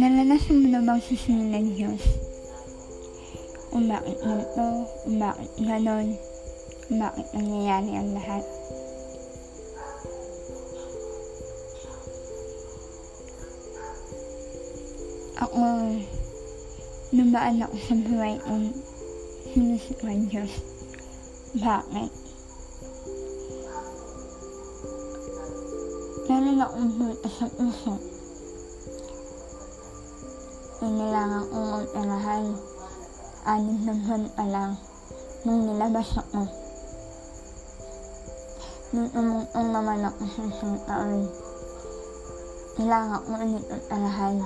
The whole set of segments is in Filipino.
Naranasan mo na bang susunod ng Diyos? Kung bakit ganito, kung bakit ganon, kung bakit nangyayari ang lahat. Ako, numaan ako sa buhay kong sinusukan Diyos. Bakit? Meron akong buta sa puso. Kailangan kong mag-arahan. Anim na buwan pa lang nung nilabas ako. Nung umungtong naman ako sa isang taon, kailangan ko ulit mag-arahan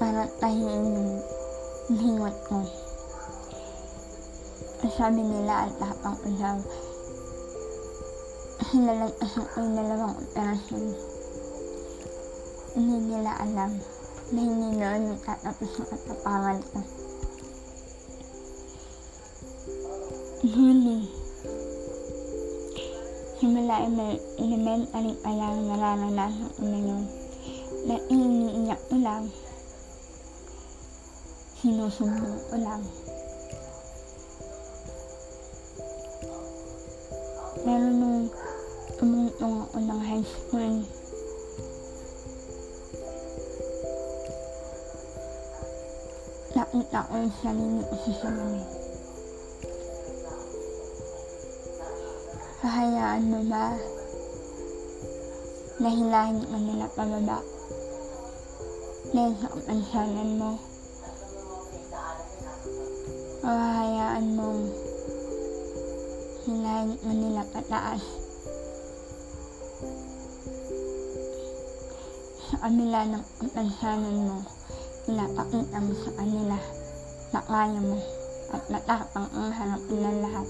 para tahiin yung hingot ko. Sabi nila at tapang ko sinalagpasan ko yung dalawang operasyon. Hindi nila alam na hindi noon nagtatapos ang katapangan ko. Ngunit, simula elementary pa lang nararanasan ko na yun na iniiyak ko lang sinusumbong ko lang. Pero nung tumungtong ako ng high school, nakita ko yung sarili ko sa salamin. Hahayaan mo ba? Na hilahin ka nila pababa. Dahil sa kapansanan mo? O hahayaan mong hilahin ka nila pataas sa kabila ng kapansanan mo? pinapakita mo sa kanila na kaya mo at matapang ang harap ng lahat.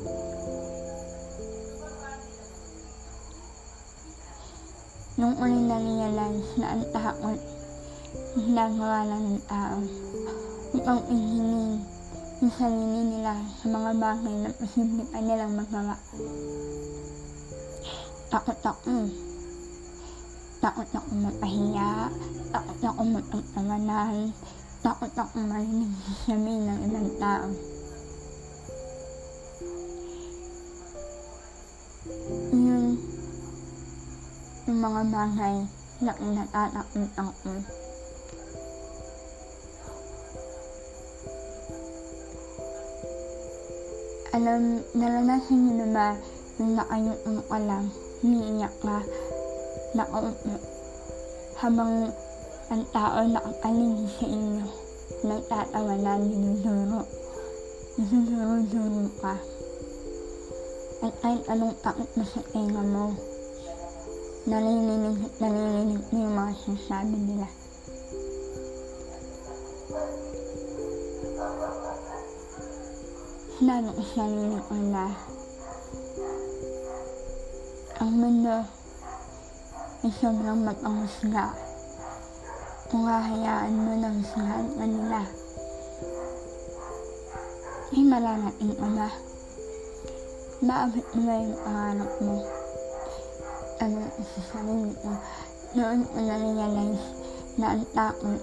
Nung uli na-realize na ang takot ginagawa ng tao upang ihinin yung sarili nila sa mga bagay na posible pa nilang magawa. Takot ako. Takot ako mapahiya. Takot ako magpagtawanan. Takot ako marinig sasabihin ng ibang tao. Yun yung mga bagay na kinatatakutan ko. Alam, naranasan niyo na ba yung nakayuko ka lang, umiiyak ka, nakaupo, habang ang tao nakapaligid sa inyo, nagtatawa na dinuduro. Dinuduro-duro ka. At kahit anong takot mo sa tenga mo, nalilinig nalilinig mo yung mga sinasabi nila. Sinabi ko sa sarili ko na ang mundo ay sobrang mapangusga kung hahayaan mo na husgahan ka nila. May mararating ka ba? Maabot mo ba yung pangarap mo? Ano sa sarili ko, noon ko na-realize na ang takot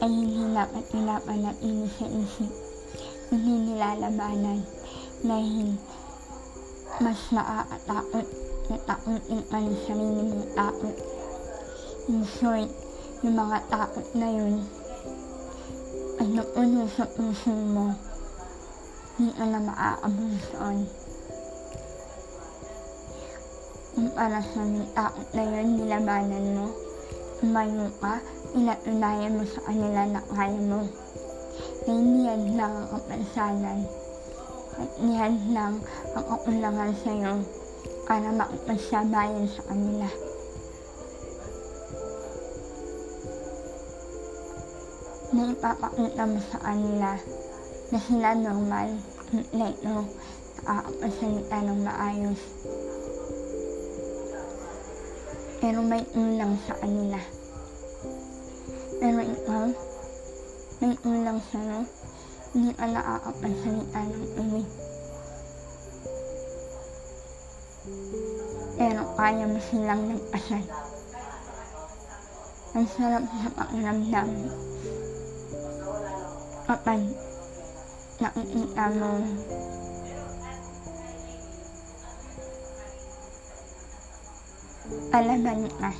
ay hindi dapat pinapanatili sa isip, hindi nilalabanan dahil mas nakakatakot na takutin ka ng sarili mong takot. In short, yung mga takot na yun ay napuno sa puso mo, hindi ka na maaabulson. Kung para sa yung takot na yun, nilabanan mo, tumayo ka, pinatunayan mo sa kanila na kaya mo. Na hindi yan lang ang kapansanan. At yan lang ang kakulangan sa'yo para makipagsabayan sa kanila. Na ipapakita mo sa kanila na sila normal, kompleto, nakakapagsalita ng maayos. Pero may ulang sa kanila. Pero ikaw, may ulang sa'yo, hindi ka nakakapagsalita ng uwi. Pero kaya mo silang nagpasal. Ang sarap sa pakiramdam kapag nakikita mo palaban ka.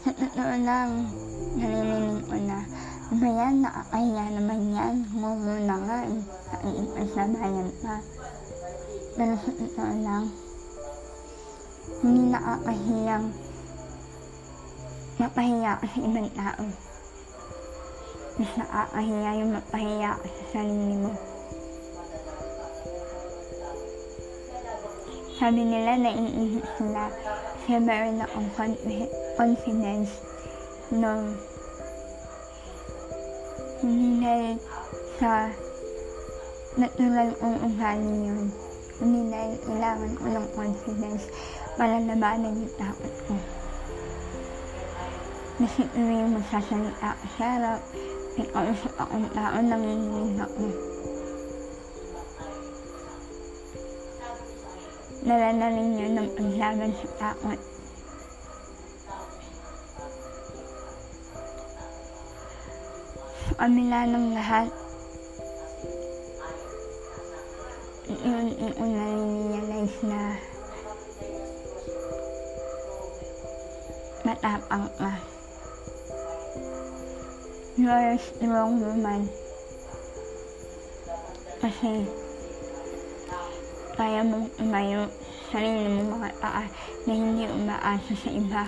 Sa totoo lang, nalilinig ko na, ba yan, nakakaya naman yan, ngumo na nga eh, nakikipagsabayan pa. Pero sa totoo lang, hindi nakakahiyang mapahiya ka sa ibang tao. Mas nakakahiya yung mapahiya ka sa sarili mo. Sabi nila naiisip sila kasi meron akong confi- confidence no hindi sa natural kong ugali yun. Hindi dahil kailangan ko ng confidence para labanan yung takot ko. Kasi tuwing magsasalita ako sa harap, may kausap akong tao nanginginig ako. Dala na rin yun ng paglaban sa takot. Kabila ng lahat, yun yung ko na-realize na matapang ka. You are a strong woman. Kasi kaya mong umayo sarili mo mga paa na hindi umaasa sa iba.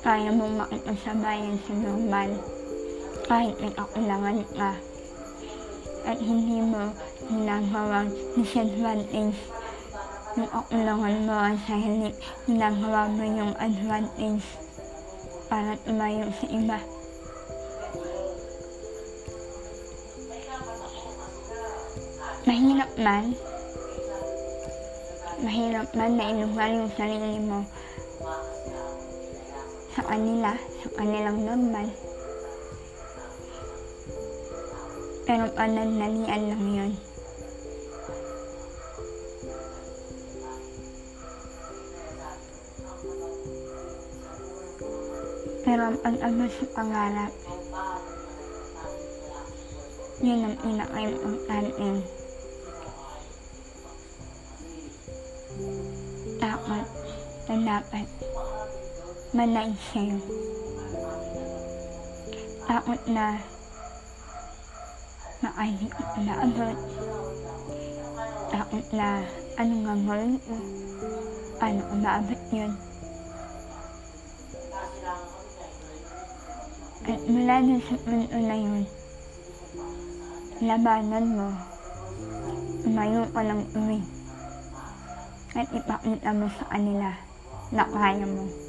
Kaya mong makipagsabayan sa normal kahit may kakulangan ka. At hindi mo ginagawang disadvantage yung kakulangan mo at sa halip ginagawa mo yung advantage para tumayo sa iba. Mahirap man, mahirap man na ilugar yung sarili mo sa kanila, sa kanilang normal. Pero pananalian lang yun. Pero ang pag-abot sa pangarap, yun ang pinaka-importante. Takot na dapat manay sa'yo. Takot na makahindi ko pa naabot. Takot na anong gagawin ko. Paano ko maabot yun. At mula dun sa punto na yun, labanan mo, umayo ka ng uwi, at ipakita mo sa kanila na kaya mo.